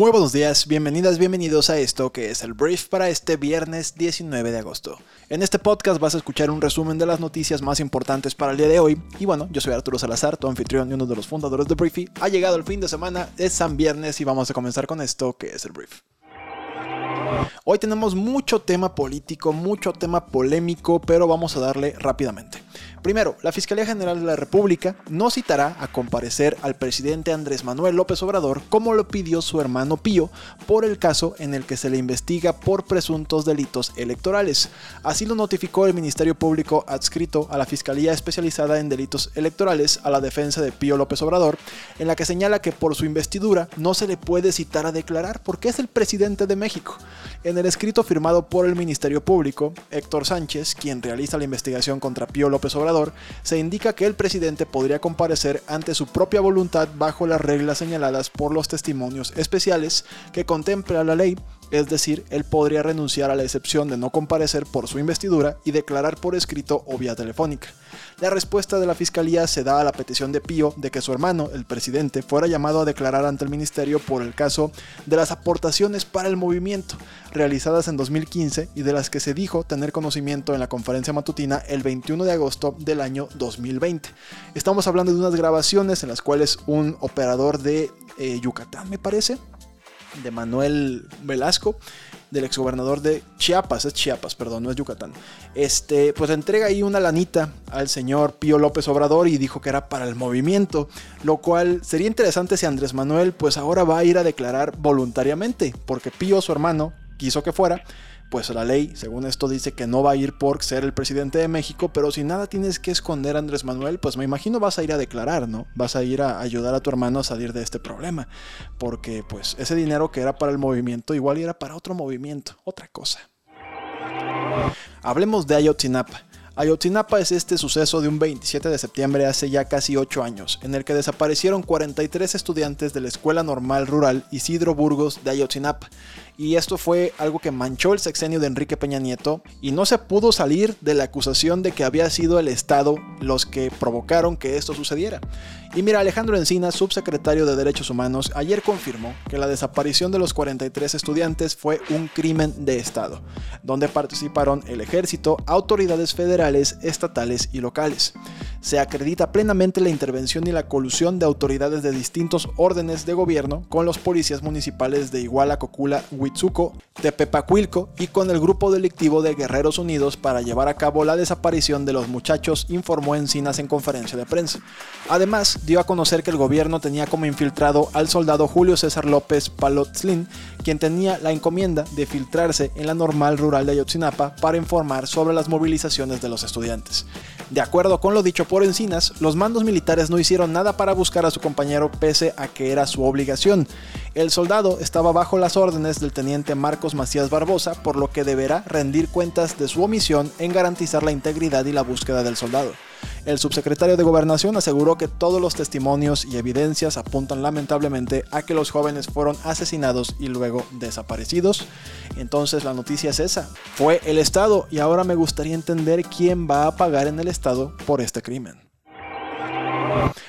Muy buenos días, bienvenidas, bienvenidos a esto que es el brief para este viernes 19 de agosto. En este podcast vas a escuchar un resumen de las noticias más importantes para el día de hoy. Y bueno, yo soy Arturo Salazar, tu anfitrión y uno de los fundadores de Briefy. Ha llegado el fin de semana, es San Viernes y vamos a comenzar con esto que es el brief. Hoy tenemos mucho tema político, mucho tema polémico, pero vamos a darle rápidamente. Primero, la Fiscalía General de la República no citará a comparecer al presidente Andrés Manuel López Obrador como lo pidió su hermano Pío por el caso en el que se le investiga por presuntos delitos electorales. Así lo notificó el Ministerio Público adscrito a la Fiscalía Especializada en Delitos Electorales a la defensa de Pío López Obrador, en la que señala que por su investidura no se le puede citar a declarar porque es el presidente de México. En el escrito firmado por el Ministerio Público, Héctor Sánchez, quien realiza la investigación contra Pío López Obrador, se indica que el presidente podría comparecer ante su propia voluntad bajo las reglas señaladas por los testimonios especiales que contempla la ley es decir, él podría renunciar a la excepción de no comparecer por su investidura y declarar por escrito o vía telefónica. La respuesta de la fiscalía se da a la petición de Pío de que su hermano, el presidente, fuera llamado a declarar ante el ministerio por el caso de las aportaciones para el movimiento realizadas en 2015 y de las que se dijo tener conocimiento en la conferencia matutina el 21 de agosto del año 2020. Estamos hablando de unas grabaciones en las cuales un operador de eh, Yucatán, me parece, de Manuel Velasco, del exgobernador de Chiapas, es Chiapas, perdón, no es Yucatán. Este, pues entrega ahí una lanita al señor Pío López Obrador y dijo que era para el movimiento, lo cual sería interesante si Andrés Manuel pues ahora va a ir a declarar voluntariamente, porque Pío, su hermano, quiso que fuera, pues la ley, según esto, dice que no va a ir por ser el presidente de México, pero si nada tienes que esconder, Andrés Manuel, pues me imagino vas a ir a declarar, ¿no? Vas a ir a ayudar a tu hermano a salir de este problema, porque pues ese dinero que era para el movimiento igual era para otro movimiento, otra cosa. Hablemos de Ayotzinapa. Ayotzinapa es este suceso de un 27 de septiembre hace ya casi 8 años, en el que desaparecieron 43 estudiantes de la Escuela Normal Rural Isidro Burgos de Ayotzinapa y esto fue algo que manchó el sexenio de Enrique Peña Nieto y no se pudo salir de la acusación de que había sido el Estado los que provocaron que esto sucediera. Y mira, Alejandro Encina, subsecretario de Derechos Humanos, ayer confirmó que la desaparición de los 43 estudiantes fue un crimen de Estado, donde participaron el ejército, autoridades federales, estatales y locales. Se acredita plenamente la intervención y la colusión de autoridades de distintos órdenes de gobierno con los policías municipales de Iguala, Cocula, Huitzuco, Tepepacuilco y con el grupo delictivo de Guerreros Unidos para llevar a cabo la desaparición de los muchachos, informó Encinas en conferencia de prensa. Además, dio a conocer que el gobierno tenía como infiltrado al soldado Julio César López Palotzlin, quien tenía la encomienda de filtrarse en la normal rural de Ayotzinapa para informar sobre las movilizaciones de los estudiantes. De acuerdo con lo dicho por Encinas, los mandos militares no hicieron nada para buscar a su compañero pese a que era su obligación. El soldado estaba bajo las órdenes del teniente Marcos Macías Barbosa, por lo que deberá rendir cuentas de su omisión en garantizar la integridad y la búsqueda del soldado. El subsecretario de Gobernación aseguró que todos los testimonios y evidencias apuntan lamentablemente a que los jóvenes fueron asesinados y luego desaparecidos. Entonces la noticia es esa. Fue el Estado y ahora me gustaría entender quién va a pagar en el Estado por este crimen.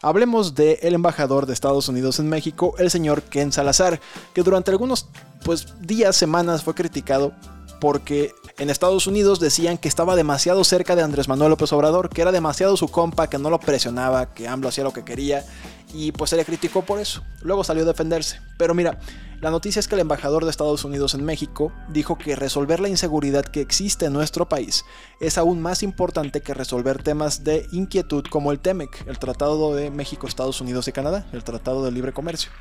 Hablemos del el embajador de Estados Unidos en México, el señor Ken Salazar, que durante algunos pues, días, semanas fue criticado porque en Estados Unidos decían que estaba demasiado cerca de Andrés Manuel López Obrador, que era demasiado su compa, que no lo presionaba, que AMLO hacía lo que quería y pues se le criticó por eso. Luego salió a defenderse. Pero mira, la noticia es que el embajador de Estados Unidos en México dijo que resolver la inseguridad que existe en nuestro país es aún más importante que resolver temas de inquietud como el TEMEC, el Tratado de México, Estados Unidos y Canadá, el Tratado de Libre Comercio.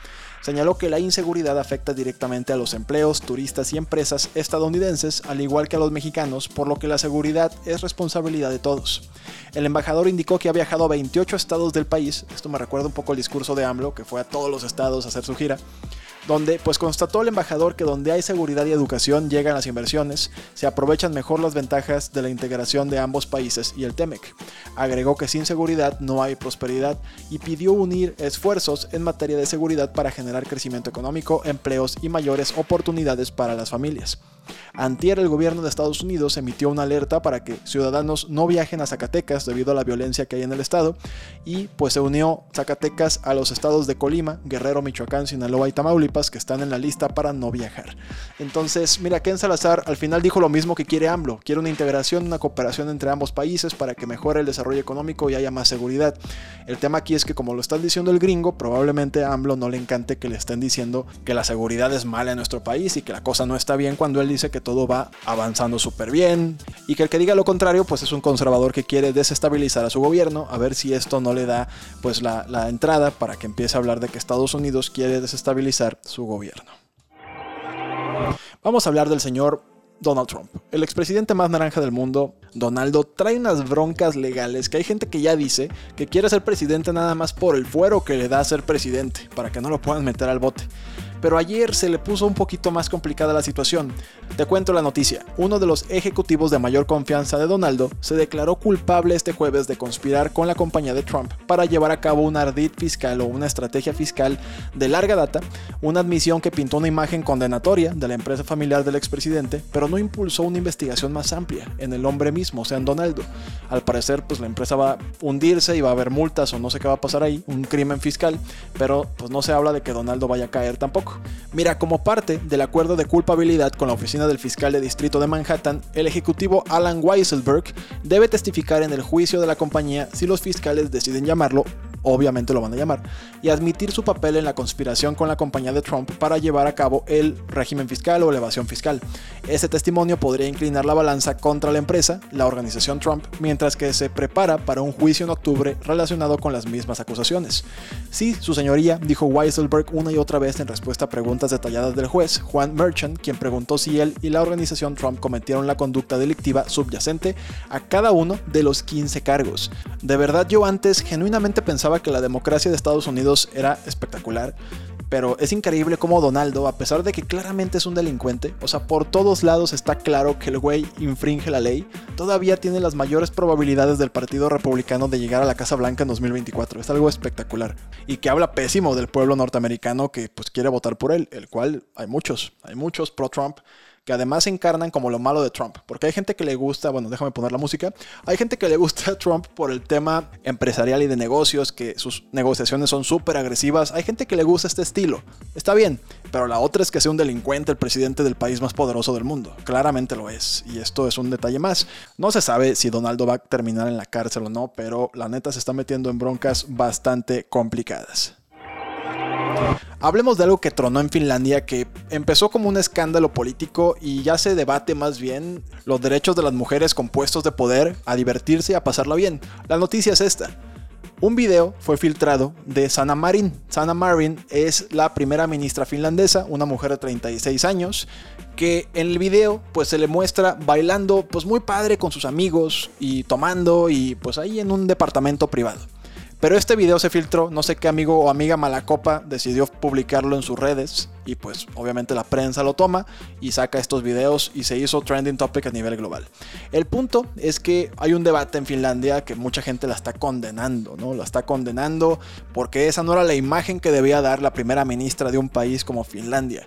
Señaló que la inseguridad afecta directamente a los empleos, turistas y empresas estadounidenses, al igual que a los mexicanos, por lo que la seguridad es responsabilidad de todos. El embajador indicó que ha viajado a 28 estados del país, esto me recuerda un poco el discurso de AMLO, que fue a todos los estados a hacer su gira, donde pues constató el embajador que donde hay seguridad y educación llegan las inversiones, se aprovechan mejor las ventajas de la integración de ambos países y el TEMEC. Agregó que sin seguridad no hay prosperidad y pidió unir esfuerzos en materia de seguridad para generar crecimiento económico, empleos y mayores oportunidades para las familias. Antier el gobierno de Estados Unidos emitió una alerta para que ciudadanos no viajen a Zacatecas debido a la violencia que hay en el estado y pues se unió Zacatecas a los estados de Colima, Guerrero, Michoacán, Sinaloa y Tamaulipas que están en la lista para no viajar. Entonces, mira, Ken Salazar al final dijo lo mismo que quiere AMLO, quiere una integración, una cooperación entre ambos países para que mejore el desarrollo económico y haya más seguridad. El tema aquí es que como lo está diciendo el gringo, probablemente a AMLO no le encante que le estén diciendo que la seguridad es mala en nuestro país y que la cosa no está bien cuando él dice que todo va avanzando súper bien y que el que diga lo contrario pues es un conservador que quiere desestabilizar a su gobierno a ver si esto no le da pues la, la entrada para que empiece a hablar de que Estados Unidos quiere desestabilizar su gobierno. Vamos a hablar del señor Donald Trump. El expresidente más naranja del mundo, Donaldo, trae unas broncas legales que hay gente que ya dice que quiere ser presidente nada más por el fuero que le da ser presidente, para que no lo puedan meter al bote pero ayer se le puso un poquito más complicada la situación. Te cuento la noticia. Uno de los ejecutivos de mayor confianza de Donaldo se declaró culpable este jueves de conspirar con la compañía de Trump para llevar a cabo un ardid fiscal o una estrategia fiscal de larga data, una admisión que pintó una imagen condenatoria de la empresa familiar del expresidente, pero no impulsó una investigación más amplia en el hombre mismo, o sea, en Donaldo. Al parecer, pues la empresa va a hundirse y va a haber multas o no sé qué va a pasar ahí, un crimen fiscal, pero pues no se habla de que Donaldo vaya a caer tampoco. Mira, como parte del acuerdo de culpabilidad con la oficina del fiscal de distrito de Manhattan, el ejecutivo Alan Weisselberg debe testificar en el juicio de la compañía si los fiscales deciden llamarlo obviamente lo van a llamar, y admitir su papel en la conspiración con la compañía de Trump para llevar a cabo el régimen fiscal o elevación fiscal. Ese testimonio podría inclinar la balanza contra la empresa, la organización Trump, mientras que se prepara para un juicio en octubre relacionado con las mismas acusaciones. Sí, su señoría, dijo Weisselberg una y otra vez en respuesta a preguntas detalladas del juez, Juan Merchant, quien preguntó si él y la organización Trump cometieron la conducta delictiva subyacente a cada uno de los 15 cargos. De verdad yo antes genuinamente pensaba que la democracia de Estados Unidos era espectacular, pero es increíble cómo Donaldo, a pesar de que claramente es un delincuente, o sea, por todos lados está claro que el güey infringe la ley, todavía tiene las mayores probabilidades del Partido Republicano de llegar a la Casa Blanca en 2024. Es algo espectacular. Y que habla pésimo del pueblo norteamericano que pues quiere votar por él, el cual hay muchos, hay muchos pro-Trump que además encarnan como lo malo de Trump. Porque hay gente que le gusta, bueno, déjame poner la música, hay gente que le gusta a Trump por el tema empresarial y de negocios, que sus negociaciones son súper agresivas. Hay gente que le gusta este estilo. Está bien, pero la otra es que sea un delincuente el presidente del país más poderoso del mundo. Claramente lo es. Y esto es un detalle más. No se sabe si Donaldo va a terminar en la cárcel o no, pero la neta se está metiendo en broncas bastante complicadas. Hablemos de algo que tronó en Finlandia, que empezó como un escándalo político y ya se debate más bien los derechos de las mujeres con puestos de poder a divertirse y a pasarla bien. La noticia es esta. Un video fue filtrado de Sanna Marin. Sanna Marin es la primera ministra finlandesa, una mujer de 36 años, que en el video pues se le muestra bailando pues muy padre con sus amigos y tomando y pues ahí en un departamento privado. Pero este video se filtró, no sé qué amigo o amiga malacopa decidió publicarlo en sus redes y pues obviamente la prensa lo toma y saca estos videos y se hizo trending topic a nivel global. El punto es que hay un debate en Finlandia que mucha gente la está condenando, ¿no? La está condenando porque esa no era la imagen que debía dar la primera ministra de un país como Finlandia.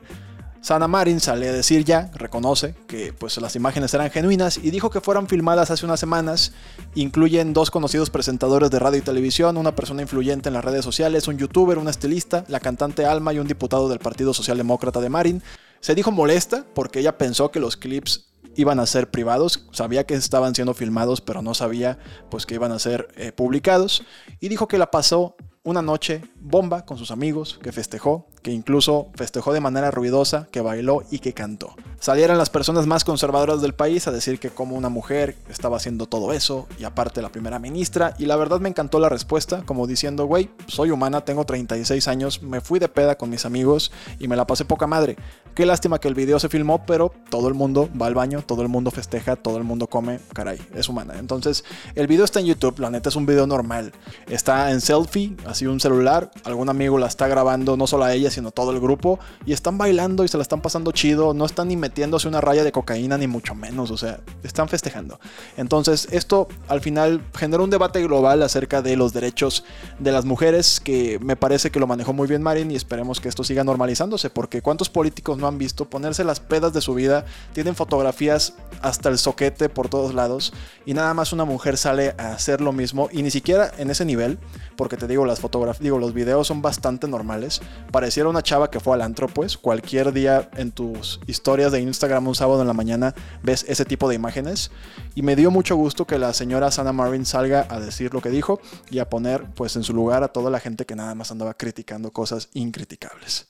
Sana Marin sale a decir ya, reconoce que pues, las imágenes eran genuinas y dijo que fueron filmadas hace unas semanas. Incluyen dos conocidos presentadores de radio y televisión, una persona influyente en las redes sociales, un youtuber, una estilista, la cantante Alma y un diputado del Partido Socialdemócrata de Marin. Se dijo molesta porque ella pensó que los clips iban a ser privados, sabía que estaban siendo filmados, pero no sabía pues que iban a ser eh, publicados y dijo que la pasó una noche bomba con sus amigos, que festejó, que incluso festejó de manera ruidosa, que bailó y que cantó. Salieron las personas más conservadoras del país a decir que como una mujer estaba haciendo todo eso, y aparte la primera ministra, y la verdad me encantó la respuesta, como diciendo, güey, soy humana, tengo 36 años, me fui de peda con mis amigos y me la pasé poca madre, Qué lástima que el video se filmó, pero todo el mundo va al baño, todo el mundo festeja, todo el mundo come, caray, es humana. Entonces, el video está en YouTube, la neta es un video normal. Está en selfie, así un celular, algún amigo la está grabando, no solo a ella, sino todo el grupo, y están bailando y se la están pasando chido, no están ni metiéndose una raya de cocaína, ni mucho menos, o sea, están festejando. Entonces, esto al final genera un debate global acerca de los derechos de las mujeres, que me parece que lo manejó muy bien Marin y esperemos que esto siga normalizándose, porque ¿cuántos políticos no han visto ponerse las pedas de su vida? Tienen fotografías hasta el soquete por todos lados y nada más una mujer sale a hacer lo mismo y ni siquiera en ese nivel, porque te digo, las fotografías, digo, los videos son bastante normales. Pareciera una chava que fue al antro, pues cualquier día en tus historias de Instagram un sábado en la mañana ves ese tipo de imágenes y me dio mucho gusto que la señora Sana Marin salga a decir lo que dijo y a poner pues en su lugar a toda la gente que nada más andaba criticando cosas incriticables.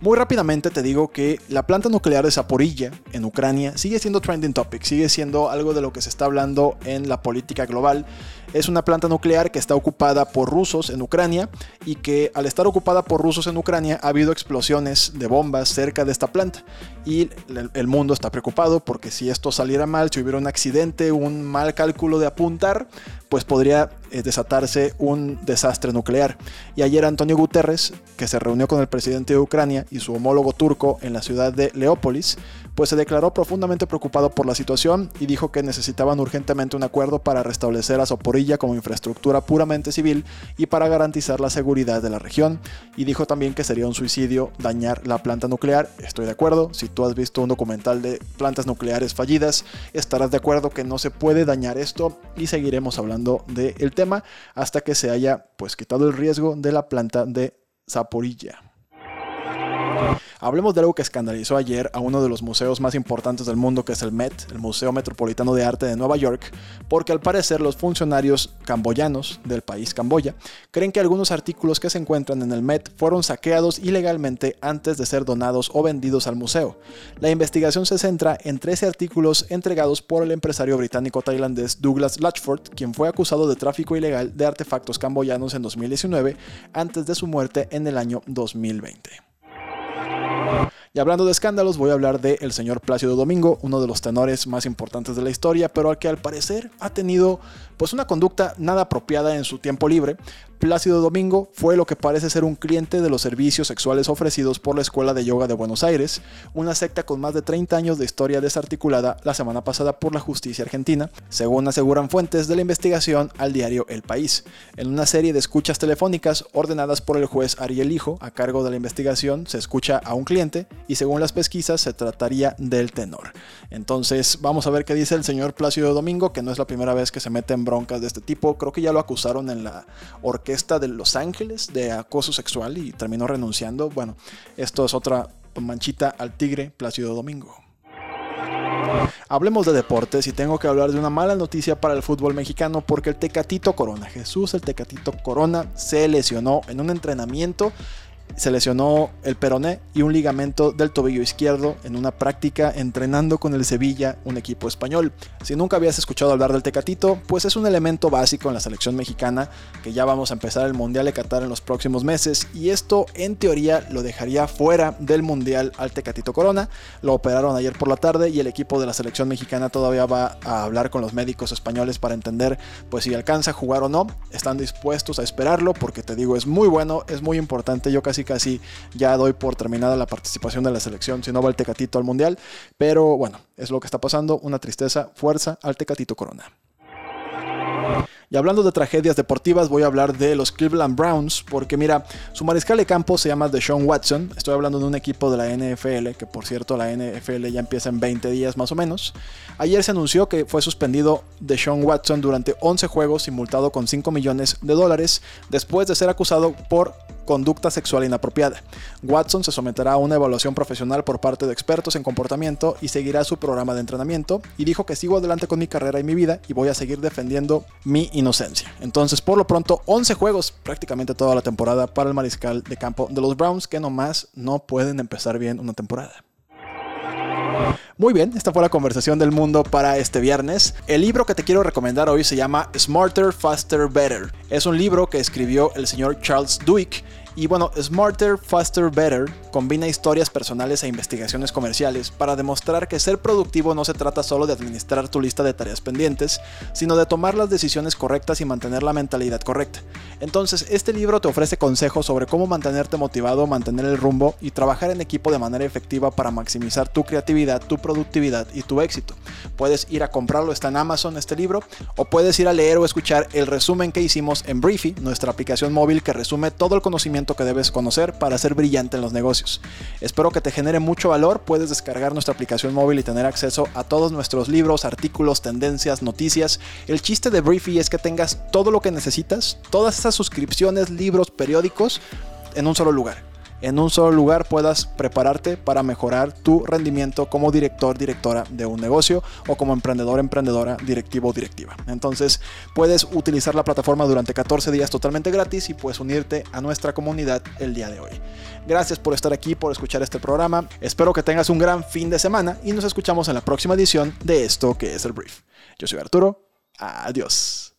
Muy rápidamente te digo que la planta nuclear de Zaporilla en Ucrania sigue siendo trending topic, sigue siendo algo de lo que se está hablando en la política global. Es una planta nuclear que está ocupada por rusos en Ucrania y que al estar ocupada por rusos en Ucrania ha habido explosiones de bombas cerca de esta planta y el mundo está preocupado porque si esto saliera mal, si hubiera un accidente, un mal cálculo de apuntar, pues podría eh, desatarse un desastre nuclear. Y ayer Antonio Guterres, que se reunió con el presidente de Ucrania y su homólogo turco en la ciudad de Leópolis, pues se declaró profundamente preocupado por la situación y dijo que necesitaban urgentemente un acuerdo para restablecer a Soporilla como infraestructura puramente civil y para garantizar la seguridad de la región. Y dijo también que sería un suicidio dañar la planta nuclear. Estoy de acuerdo, si tú has visto un documental de plantas nucleares fallidas, estarás de acuerdo que no se puede dañar esto y seguiremos hablando del tema hasta que se haya pues quitado el riesgo de la planta de Zaporilla. Hablemos de algo que escandalizó ayer a uno de los museos más importantes del mundo, que es el Met, el Museo Metropolitano de Arte de Nueva York, porque al parecer los funcionarios camboyanos del país Camboya creen que algunos artículos que se encuentran en el Met fueron saqueados ilegalmente antes de ser donados o vendidos al museo. La investigación se centra en 13 artículos entregados por el empresario británico tailandés Douglas Latchford, quien fue acusado de tráfico ilegal de artefactos camboyanos en 2019 antes de su muerte en el año 2020. Y hablando de escándalos, voy a hablar de el señor Plácido Domingo, uno de los tenores más importantes de la historia, pero al que al parecer ha tenido pues una conducta nada apropiada en su tiempo libre. Plácido Domingo fue lo que parece ser un cliente de los servicios sexuales ofrecidos por la Escuela de Yoga de Buenos Aires, una secta con más de 30 años de historia desarticulada la semana pasada por la justicia argentina, según aseguran fuentes de la investigación al diario El País. En una serie de escuchas telefónicas ordenadas por el juez Ariel Hijo a cargo de la investigación, se escucha a un cliente y según las pesquisas se trataría del tenor. Entonces vamos a ver qué dice el señor Plácido Domingo, que no es la primera vez que se mete en broncas de este tipo, creo que ya lo acusaron en la orquesta de Los Ángeles de acoso sexual y terminó renunciando. Bueno, esto es otra manchita al tigre Plácido Domingo. Hablemos de deportes y tengo que hablar de una mala noticia para el fútbol mexicano porque el Tecatito Corona, Jesús el Tecatito Corona, se lesionó en un entrenamiento se lesionó el peroné y un ligamento del tobillo izquierdo en una práctica entrenando con el Sevilla, un equipo español. Si nunca habías escuchado hablar del Tecatito, pues es un elemento básico en la selección mexicana que ya vamos a empezar el Mundial de Qatar en los próximos meses y esto en teoría lo dejaría fuera del Mundial al Tecatito Corona. Lo operaron ayer por la tarde y el equipo de la selección mexicana todavía va a hablar con los médicos españoles para entender pues si alcanza a jugar o no. Están dispuestos a esperarlo porque te digo es muy bueno, es muy importante. Yo casi casi ya doy por terminada la participación de la selección si no va el Tecatito al Mundial. Pero bueno, es lo que está pasando. Una tristeza, fuerza al Tecatito Corona. Y hablando de tragedias deportivas, voy a hablar de los Cleveland Browns, porque mira, su mariscal de campo se llama Deshaun Watson. Estoy hablando de un equipo de la NFL, que por cierto la NFL ya empieza en 20 días más o menos. Ayer se anunció que fue suspendido Deshaun Watson durante 11 juegos y multado con 5 millones de dólares después de ser acusado por conducta sexual inapropiada. Watson se someterá a una evaluación profesional por parte de expertos en comportamiento y seguirá su programa de entrenamiento y dijo que sigo adelante con mi carrera y mi vida y voy a seguir defendiendo mi inocencia. Entonces, por lo pronto, 11 juegos, prácticamente toda la temporada para el mariscal de campo de los Browns que nomás no pueden empezar bien una temporada. Muy bien, esta fue la conversación del mundo para este viernes. El libro que te quiero recomendar hoy se llama Smarter, Faster, Better. Es un libro que escribió el señor Charles Duhigg Y bueno, Smarter, Faster, Better combina historias personales e investigaciones comerciales para demostrar que ser productivo no se trata solo de administrar tu lista de tareas pendientes, sino de tomar las decisiones correctas y mantener la mentalidad correcta. Entonces, este libro te ofrece consejos sobre cómo mantenerte motivado, mantener el rumbo y trabajar en equipo de manera efectiva para maximizar tu creatividad, tu productividad y tu éxito. Puedes ir a comprarlo, está en Amazon este libro, o puedes ir a leer o escuchar el resumen que hicimos en Briefy, nuestra aplicación móvil que resume todo el conocimiento que debes conocer para ser brillante en los negocios. Espero que te genere mucho valor, puedes descargar nuestra aplicación móvil y tener acceso a todos nuestros libros, artículos, tendencias, noticias. El chiste de Briefy es que tengas todo lo que necesitas, todas esas suscripciones, libros, periódicos, en un solo lugar en un solo lugar puedas prepararte para mejorar tu rendimiento como director, directora de un negocio o como emprendedor, emprendedora, directivo directiva. Entonces puedes utilizar la plataforma durante 14 días totalmente gratis y puedes unirte a nuestra comunidad el día de hoy. Gracias por estar aquí, por escuchar este programa. Espero que tengas un gran fin de semana y nos escuchamos en la próxima edición de esto que es el brief. Yo soy Arturo. Adiós.